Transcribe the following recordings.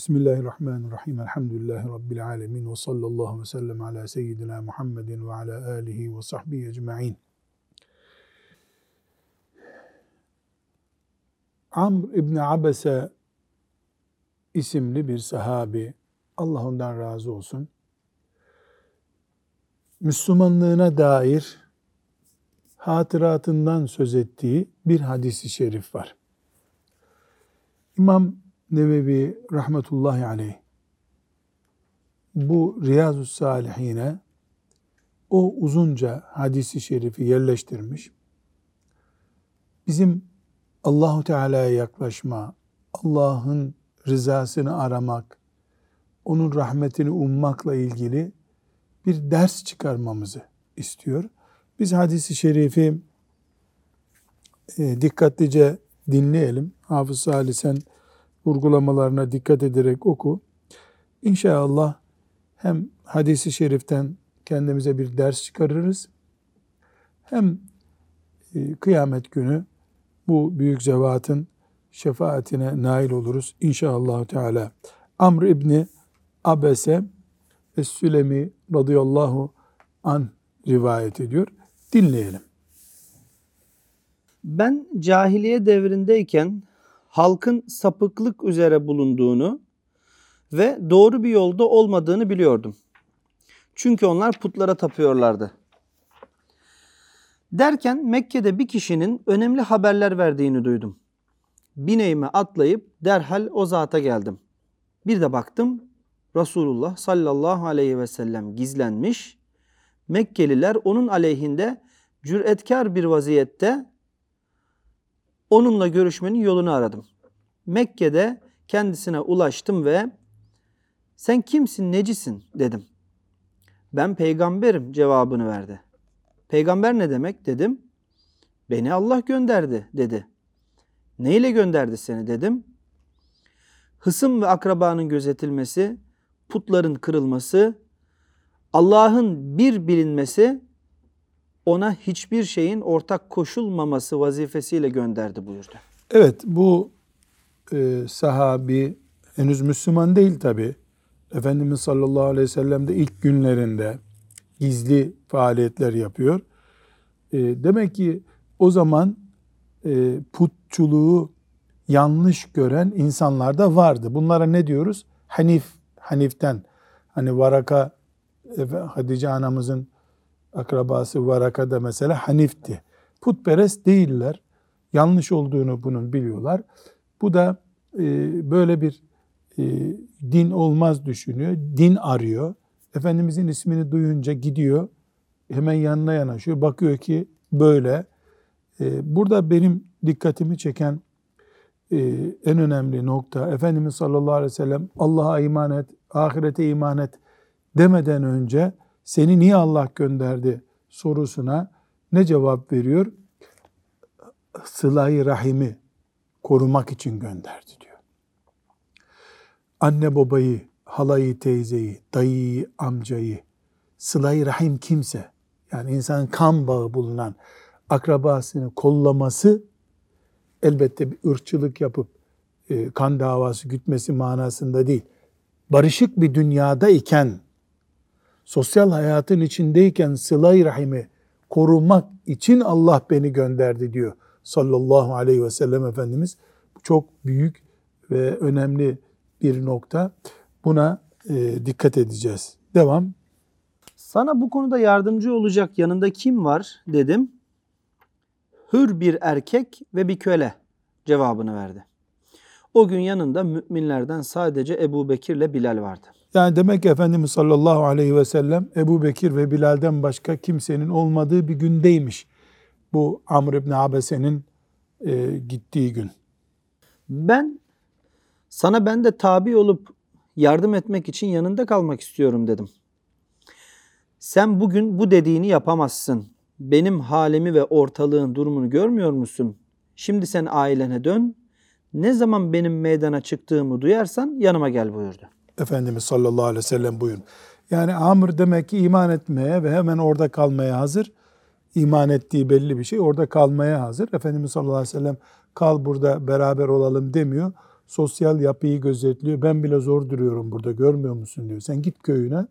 Bismillahirrahmanirrahim. Elhamdülillahi Rabbil alemin. Ve sallallahu ve sellem ala seyyidina Muhammedin ve ala alihi ve sahbihi ecma'in. Amr İbni Abese isimli bir sahabi, Allah ondan razı olsun, Müslümanlığına dair hatıratından söz ettiği bir hadisi şerif var. İmam Nevevi rahmetullahi aleyh bu Riyazu Salihine o uzunca hadisi şerifi yerleştirmiş. Bizim Allahu Teala'ya yaklaşma, Allah'ın rızasını aramak, onun rahmetini ummakla ilgili bir ders çıkarmamızı istiyor. Biz hadisi şerifi e, dikkatlice dinleyelim. Hafız Salih sen vurgulamalarına dikkat ederek oku. İnşallah hem hadisi şeriften kendimize bir ders çıkarırız. Hem e, kıyamet günü bu büyük zevatın şefaatine nail oluruz inşallah Teala. Amr İbni Abese Es-Sülemi radıyallahu an rivayet ediyor. Dinleyelim. Ben cahiliye devrindeyken halkın sapıklık üzere bulunduğunu ve doğru bir yolda olmadığını biliyordum. Çünkü onlar putlara tapıyorlardı. Derken Mekke'de bir kişinin önemli haberler verdiğini duydum. Bineğime atlayıp derhal o zata geldim. Bir de baktım Resulullah sallallahu aleyhi ve sellem gizlenmiş. Mekkeliler onun aleyhinde cüretkar bir vaziyette onunla görüşmenin yolunu aradım. Mekke'de kendisine ulaştım ve sen kimsin, necisin dedim. Ben peygamberim cevabını verdi. Peygamber ne demek dedim. Beni Allah gönderdi dedi. Ne ile gönderdi seni dedim. Hısım ve akrabanın gözetilmesi, putların kırılması, Allah'ın bir bilinmesi, ona hiçbir şeyin ortak koşulmaması vazifesiyle gönderdi buyurdu. Evet bu e, sahabi henüz Müslüman değil tabi. Efendimiz sallallahu aleyhi ve sellem de ilk günlerinde gizli faaliyetler yapıyor. E, demek ki o zaman e, putçuluğu yanlış gören insanlar da vardı. Bunlara ne diyoruz? Hanif, Hanif'ten. Hani Varaka, Hatice anamızın akrabası Varaka da mesela Hanif'ti. Putperest değiller. Yanlış olduğunu bunun biliyorlar. Bu da e, böyle bir e, din olmaz düşünüyor. Din arıyor. Efendimizin ismini duyunca gidiyor. Hemen yanına yanaşıyor. Bakıyor ki böyle. E, burada benim dikkatimi çeken e, en önemli nokta Efendimiz sallallahu aleyhi ve sellem Allah'a iman et, ahirete iman et demeden önce seni niye Allah gönderdi sorusuna ne cevap veriyor? Sıla-i rahimi korumak için gönderdi diyor. Anne babayı, halayı teyzeyi, dayıyı, amcayı, sıla-i rahim kimse, yani insanın kan bağı bulunan akrabasını kollaması elbette bir ırkçılık yapıp e, kan davası gütmesi manasında değil. Barışık bir dünyada iken, sosyal hayatın içindeyken sıla-i rahimi korumak için Allah beni gönderdi diyor sallallahu aleyhi ve sellem Efendimiz. Çok büyük ve önemli bir nokta. Buna e, dikkat edeceğiz. Devam. Sana bu konuda yardımcı olacak yanında kim var dedim. Hür bir erkek ve bir köle cevabını verdi. O gün yanında müminlerden sadece Ebu Bekir ile Bilal vardı. Yani demek ki Efendimiz sallallahu aleyhi ve sellem Ebu Bekir ve Bilal'den başka kimsenin olmadığı bir gündeymiş. Bu Amr ibn Abese'nin e, gittiği gün. Ben sana ben de tabi olup yardım etmek için yanında kalmak istiyorum dedim. Sen bugün bu dediğini yapamazsın. Benim halimi ve ortalığın durumunu görmüyor musun? Şimdi sen ailene dön. Ne zaman benim meydana çıktığımı duyarsan yanıma gel buyurdu. Efendimiz sallallahu aleyhi ve sellem buyurun. Yani Amr demek ki iman etmeye ve hemen orada kalmaya hazır. İman ettiği belli bir şey. Orada kalmaya hazır. Efendimiz sallallahu aleyhi ve sellem kal burada beraber olalım demiyor. sosyal yapıyı gözetliyor. Ben bile zor duruyorum burada görmüyor musun diyor. Sen git köyüne.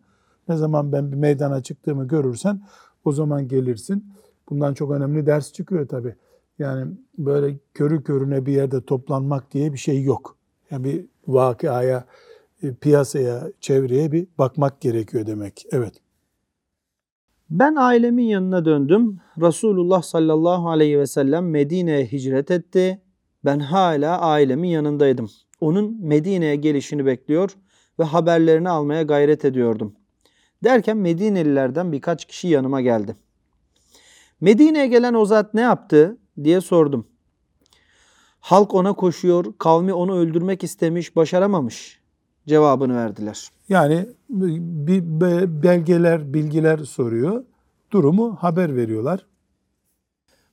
Ne zaman ben bir meydana çıktığımı görürsen o zaman gelirsin. Bundan çok önemli ders çıkıyor tabii. Yani böyle körü körüne bir yerde toplanmak diye bir şey yok. Yani bir vakıaya, piyasaya, çevreye bir bakmak gerekiyor demek. Evet. Ben ailemin yanına döndüm. Resulullah sallallahu aleyhi ve sellem Medine'ye hicret etti. Ben hala ailemin yanındaydım. Onun Medine'ye gelişini bekliyor ve haberlerini almaya gayret ediyordum. Derken Medinelilerden birkaç kişi yanıma geldi. Medine'ye gelen o zat ne yaptı diye sordum. Halk ona koşuyor, kavmi onu öldürmek istemiş, başaramamış cevabını verdiler. Yani bir be- belgeler, bilgiler soruyor. Durumu haber veriyorlar.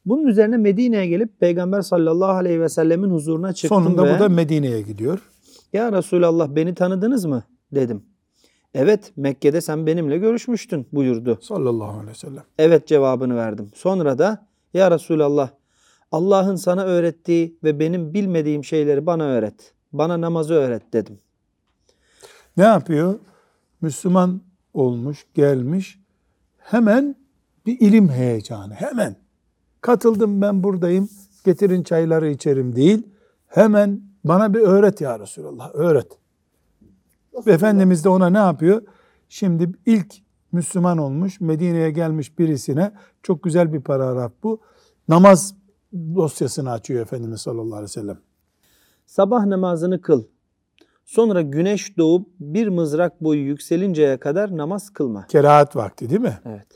Bunun üzerine Medine'ye gelip Peygamber sallallahu aleyhi ve sellemin huzuruna çıktım Sonunda ve bu da Medine'ye gidiyor. Ya Resulallah beni tanıdınız mı? dedim. Evet Mekke'de sen benimle görüşmüştün buyurdu. Sallallahu aleyhi ve sellem. Evet cevabını verdim. Sonra da ya Resulallah Allah'ın sana öğrettiği ve benim bilmediğim şeyleri bana öğret. Bana namazı öğret dedim. Ne yapıyor? Müslüman olmuş, gelmiş. Hemen bir ilim heyecanı. Hemen. Katıldım ben buradayım. Getirin çayları içerim değil. Hemen bana bir öğret ya Resulallah. Öğret. Efendimiz de ona ne yapıyor? Şimdi ilk Müslüman olmuş, Medine'ye gelmiş birisine çok güzel bir paragraf bu. Namaz dosyasını açıyor Efendimiz sallallahu aleyhi ve sellem. Sabah namazını kıl. Sonra güneş doğup bir mızrak boyu yükselinceye kadar namaz kılma. Kerahat vakti değil mi? Evet.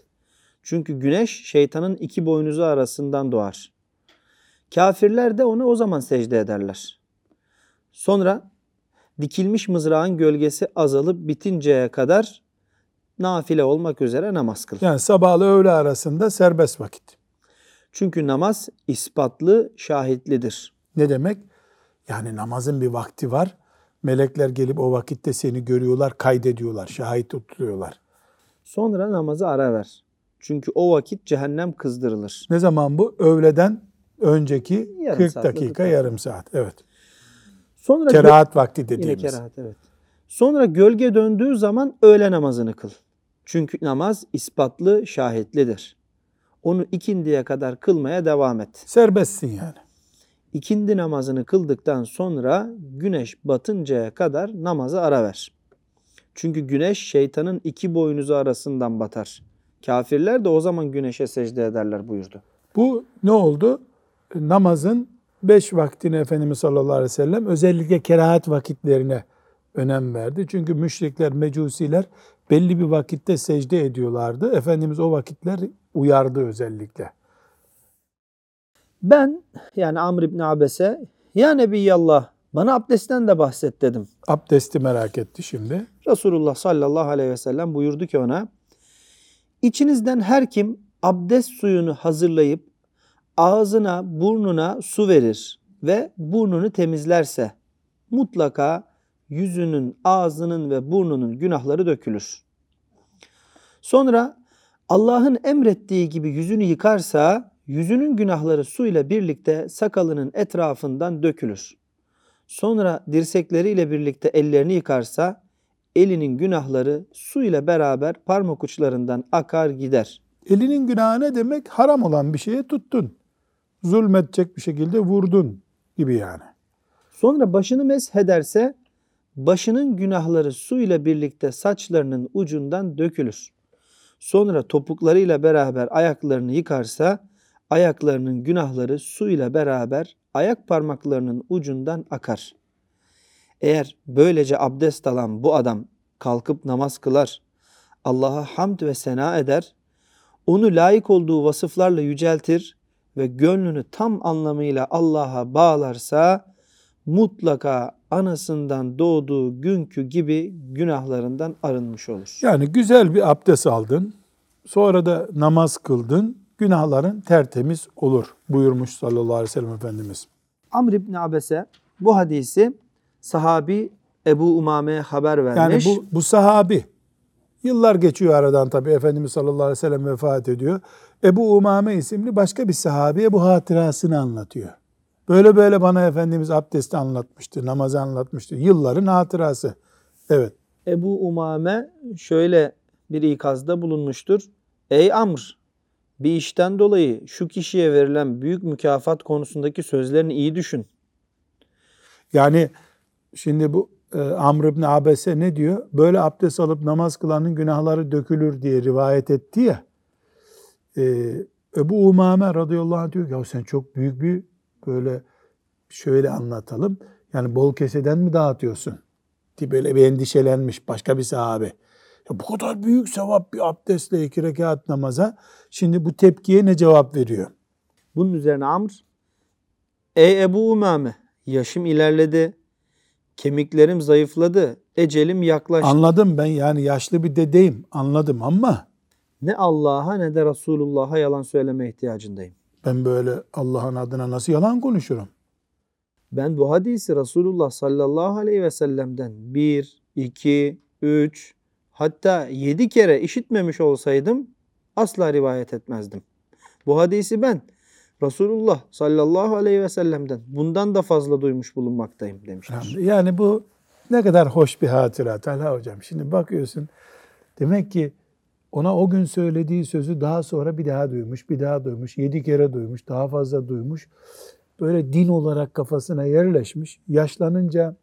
Çünkü güneş şeytanın iki boynuzu arasından doğar. Kafirler de ona o zaman secde ederler. Sonra dikilmiş mızrağın gölgesi azalıp bitinceye kadar nafile olmak üzere namaz kıl. Yani sabahla öğle arasında serbest vakit. Çünkü namaz ispatlı, şahitlidir. Ne demek? Yani namazın bir vakti var. Melekler gelip o vakitte seni görüyorlar, kaydediyorlar, şahit tutuyorlar. Sonra namazı ara ver. Çünkü o vakit cehennem kızdırılır. Ne zaman bu? Öğleden önceki Yarım 40 saat, dakika, 40 dakika. yarım saat. Evet. Sonra Kerahat vakti Yine dediğimiz. kerahat evet. Sonra gölge döndüğü zaman öğle namazını kıl. Çünkü namaz ispatlı, şahitlidir. Onu ikindiye kadar kılmaya devam et. Serbestsin yani. İkindi namazını kıldıktan sonra güneş batıncaya kadar namazı ara ver. Çünkü güneş şeytanın iki boynuzu arasından batar. Kafirler de o zaman güneşe secde ederler buyurdu. Bu ne oldu? Namazın beş vaktini Efendimiz sallallahu aleyhi ve sellem özellikle kerahat vakitlerine önem verdi. Çünkü müşrikler, mecusiler belli bir vakitte secde ediyorlardı. Efendimiz o vakitler uyardı özellikle. Ben yani Amr İbni Abese ya Nebiyallah bana abdestten de bahset dedim. Abdesti merak etti şimdi. Resulullah sallallahu aleyhi ve sellem buyurdu ki ona İçinizden her kim abdest suyunu hazırlayıp ağzına burnuna su verir ve burnunu temizlerse mutlaka yüzünün, ağzının ve burnunun günahları dökülür. Sonra Allah'ın emrettiği gibi yüzünü yıkarsa yüzünün günahları suyla birlikte sakalının etrafından dökülür. Sonra dirsekleriyle birlikte ellerini yıkarsa elinin günahları su ile beraber parmak uçlarından akar gider. Elinin günahı ne demek? Haram olan bir şeye tuttun. Zulmetecek bir şekilde vurdun gibi yani. Sonra başını meshederse başının günahları su ile birlikte saçlarının ucundan dökülür. Sonra topuklarıyla beraber ayaklarını yıkarsa ayaklarının günahları su ile beraber ayak parmaklarının ucundan akar. Eğer böylece abdest alan bu adam kalkıp namaz kılar, Allah'a hamd ve sena eder, onu layık olduğu vasıflarla yüceltir ve gönlünü tam anlamıyla Allah'a bağlarsa mutlaka anasından doğduğu günkü gibi günahlarından arınmış olur. Yani güzel bir abdest aldın. Sonra da namaz kıldın. Günahların tertemiz olur buyurmuş sallallahu aleyhi ve sellem Efendimiz. Amr İbni Abese bu hadisi sahabi Ebu Umame'ye haber Yani vermiş. bu, bu sahabi. Yıllar geçiyor aradan tabii. Efendimiz sallallahu aleyhi ve sellem vefat ediyor. Ebu Umame isimli başka bir sahabiye bu hatırasını anlatıyor. Böyle böyle bana Efendimiz abdesti anlatmıştı, namazı anlatmıştı. Yılların hatırası. Evet. Ebu Umame şöyle bir ikazda bulunmuştur. Ey Amr! Bir işten dolayı şu kişiye verilen büyük mükafat konusundaki sözlerini iyi düşün. Yani şimdi bu e, Amr ibn Abese ne diyor? Böyle abdest alıp namaz kılanın günahları dökülür diye rivayet etti ya. E, Ebu Umame radıyallahu anh diyor ya sen çok büyük bir böyle şöyle anlatalım. Yani bol keseden mi dağıtıyorsun? Diye böyle bir endişelenmiş başka bir sahabe. Ya bu kadar büyük sevap bir abdestle iki rekat namaza. Şimdi bu tepkiye ne cevap veriyor? Bunun üzerine Amr, Ey Ebu Umame, yaşım ilerledi, kemiklerim zayıfladı, ecelim yaklaştı. Anladım ben yani yaşlı bir dedeyim anladım ama ne Allah'a ne de Resulullah'a yalan söyleme ihtiyacındayım. ben böyle Allah'ın adına nasıl yalan konuşurum? Ben bu hadisi Resulullah sallallahu aleyhi ve sellem'den bir, iki, üç, hatta yedi kere işitmemiş olsaydım asla rivayet etmezdim. Bu hadisi ben Resulullah sallallahu aleyhi ve sellem'den bundan da fazla duymuş bulunmaktayım demiştir. Yani bu ne kadar hoş bir hatıra Talha hocam. Şimdi bakıyorsun demek ki ona o gün söylediği sözü daha sonra bir daha duymuş, bir daha duymuş, yedi kere duymuş, daha fazla duymuş. Böyle din olarak kafasına yerleşmiş. Yaşlanınca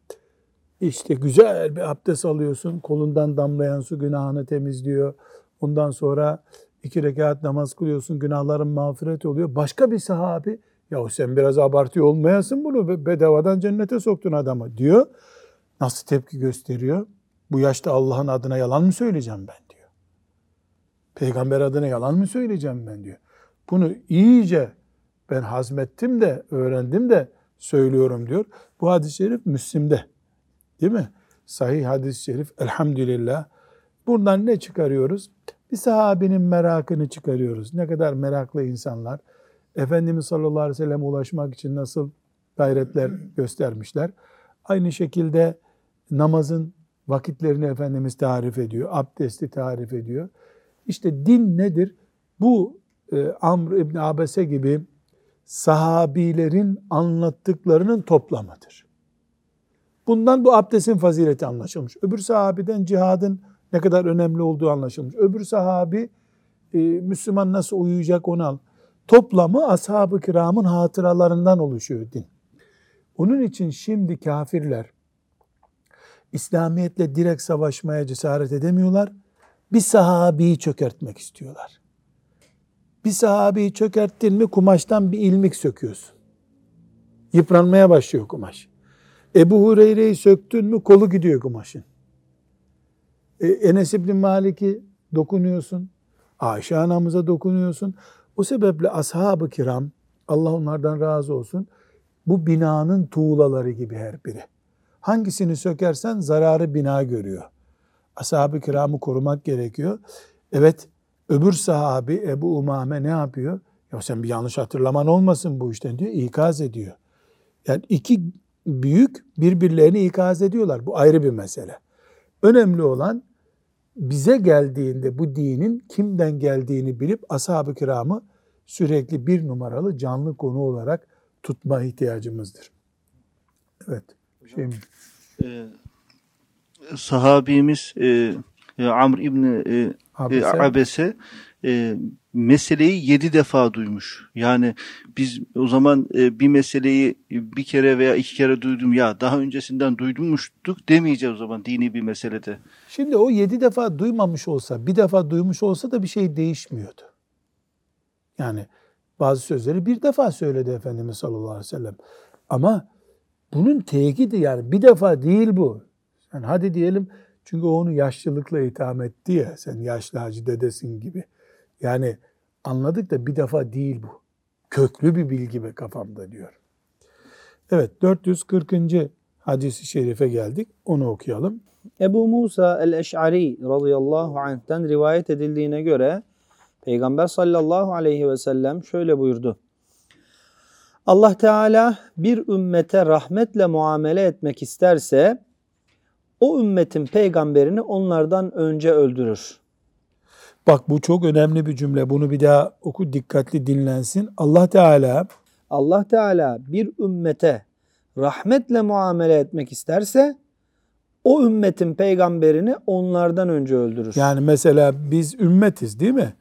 işte güzel bir abdest alıyorsun. Kolundan damlayan su günahını temizliyor. Ondan sonra iki rekat namaz kılıyorsun. Günahların mağfiret oluyor. Başka bir sahabi ya sen biraz abartıyor olmayasın bunu. Bedavadan cennete soktun adamı diyor. Nasıl tepki gösteriyor? Bu yaşta Allah'ın adına yalan mı söyleyeceğim ben diyor. Peygamber adına yalan mı söyleyeceğim ben diyor. Bunu iyice ben hazmettim de öğrendim de söylüyorum diyor. Bu hadis-i şerif Müslim'de. Değil mi? Sahih hadis-i şerif elhamdülillah. Buradan ne çıkarıyoruz? Bir sahabinin merakını çıkarıyoruz. Ne kadar meraklı insanlar. Efendimiz sallallahu aleyhi ve sellem ulaşmak için nasıl gayretler göstermişler. Aynı şekilde namazın vakitlerini Efendimiz tarif ediyor. Abdesti tarif ediyor. İşte din nedir? Bu e, Amr ibn Abese gibi sahabilerin anlattıklarının toplamıdır. Bundan bu abdestin fazileti anlaşılmış. Öbür sahabiden cihadın ne kadar önemli olduğu anlaşılmış. Öbür sahabi e, Müslüman nasıl uyuyacak onu al. Toplamı ashab-ı kiramın hatıralarından oluşuyor din. Onun için şimdi kafirler İslamiyetle direkt savaşmaya cesaret edemiyorlar. Bir sahabeyi çökertmek istiyorlar. Bir sahabeyi çökerttin mi kumaştan bir ilmik söküyorsun. Yıpranmaya başlıyor kumaş. Ebu Hureyre'yi söktün mü kolu gidiyor kumaşın. E, Enes İbni Malik'i dokunuyorsun. Ayşe anamıza dokunuyorsun. O sebeple ashab-ı kiram, Allah onlardan razı olsun, bu binanın tuğlaları gibi her biri. Hangisini sökersen zararı bina görüyor. Ashab-ı kiramı korumak gerekiyor. Evet, öbür sahabi Ebu Umame ne yapıyor? Ya sen bir yanlış hatırlaman olmasın bu işten diyor, ikaz ediyor. Yani iki büyük birbirlerini ikaz ediyorlar. Bu ayrı bir mesele. Önemli olan bize geldiğinde bu dinin kimden geldiğini bilip ashab-ı kiramı sürekli bir numaralı canlı konu olarak tutma ihtiyacımızdır. Evet. Şey mi? Ee, sahabimiz e, e, Amr İbni e, e, Abese. Abese e, meseleyi yedi defa duymuş. Yani biz o zaman e, bir meseleyi bir kere veya iki kere duydum ya daha öncesinden duydumuştuk demeyeceğiz o zaman dini bir meselede. Şimdi o yedi defa duymamış olsa, bir defa duymuş olsa da bir şey değişmiyordu. Yani bazı sözleri bir defa söyledi Efendimiz sallallahu aleyhi ve sellem. Ama bunun tekidi yani bir defa değil bu. Yani hadi diyelim çünkü onu yaşlılıkla itham etti ya sen yaşlı hacı dedesin gibi. Yani anladık da bir defa değil bu. Köklü bir bilgi be kafamda diyor. Evet 440. hadisi şerife geldik. Onu okuyalım. Ebu Musa el-Eş'ari radıyallahu anh'ten rivayet edildiğine göre Peygamber sallallahu aleyhi ve sellem şöyle buyurdu. Allah Teala bir ümmete rahmetle muamele etmek isterse o ümmetin peygamberini onlardan önce öldürür. Bak bu çok önemli bir cümle. Bunu bir daha oku dikkatli dinlensin. Allah Teala Allah Teala bir ümmete rahmetle muamele etmek isterse o ümmetin peygamberini onlardan önce öldürür. Yani mesela biz ümmetiz değil mi?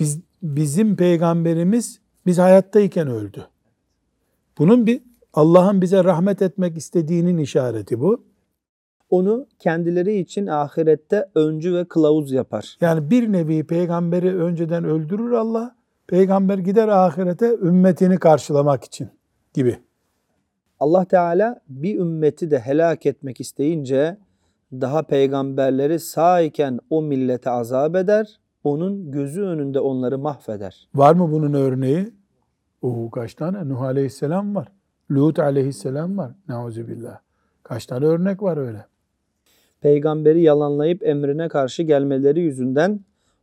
Biz bizim peygamberimiz biz hayattayken öldü. Bunun bir Allah'ın bize rahmet etmek istediğinin işareti bu. Onu kendileri için ahirette öncü ve kılavuz yapar. Yani bir nevi peygamberi önceden öldürür Allah. Peygamber gider ahirete ümmetini karşılamak için gibi. Allah Teala bir ümmeti de helak etmek isteyince daha peygamberleri sağ iken o millete azap eder, onun gözü önünde onları mahveder. Var mı bunun örneği? Oo, kaç tane? Nuh Aleyhisselam var. Lut Aleyhisselam var. Neuzubillah. Kaç tane örnek var öyle. Peygamberi yalanlayıp emrine karşı gelmeleri yüzünden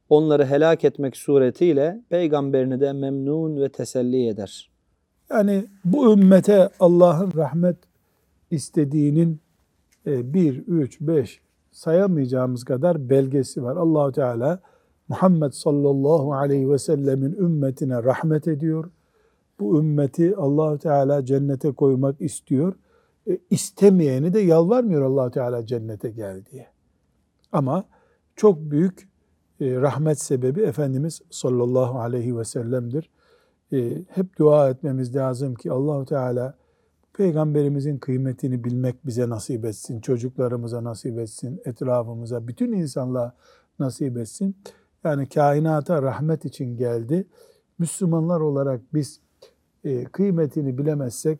onları helak etmek suretiyle peygamberini de memnun ve teselli eder. Yani bu ümmete Allah'ın rahmet istediğinin e, bir, üç, beş sayamayacağımız kadar belgesi var. Allahu Teala Muhammed sallallahu aleyhi ve sellemin ümmetine rahmet ediyor. Bu ümmeti Allahu Teala cennete koymak istiyor. E, istemeyeni de yalvarmıyor Allahu Teala cennete gel diye. Ama çok büyük e, rahmet sebebi Efendimiz sallallahu aleyhi ve sellem'dir. E, hep dua etmemiz lazım ki Allahu Teala peygamberimizin kıymetini bilmek bize nasip etsin, çocuklarımıza nasip etsin, etrafımıza, bütün insanlığa nasip etsin. Yani kainata rahmet için geldi. Müslümanlar olarak biz kıymetini bilemezsek